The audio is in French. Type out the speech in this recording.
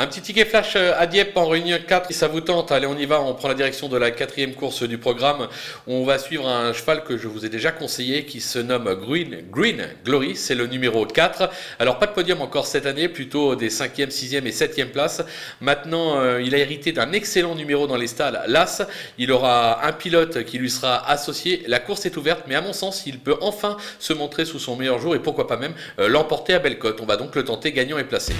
Un petit ticket flash euh, à Dieppe en réunion 4, si ça vous tente, allez on y va, on prend la direction de la quatrième course du programme. On va suivre un cheval que je vous ai déjà conseillé qui se nomme Green, Green Glory, c'est le numéro 4. Alors pas de podium encore cette année, plutôt des 5e, 6e et 7e places. Maintenant, euh, il a hérité d'un excellent numéro dans les stalles, l'As. Il aura un pilote qui lui sera associé. La course est ouverte, mais à mon sens, il peut enfin se montrer sous son meilleur jour et pourquoi pas même euh, l'emporter à Bellecote. On va donc le tenter gagnant et placé.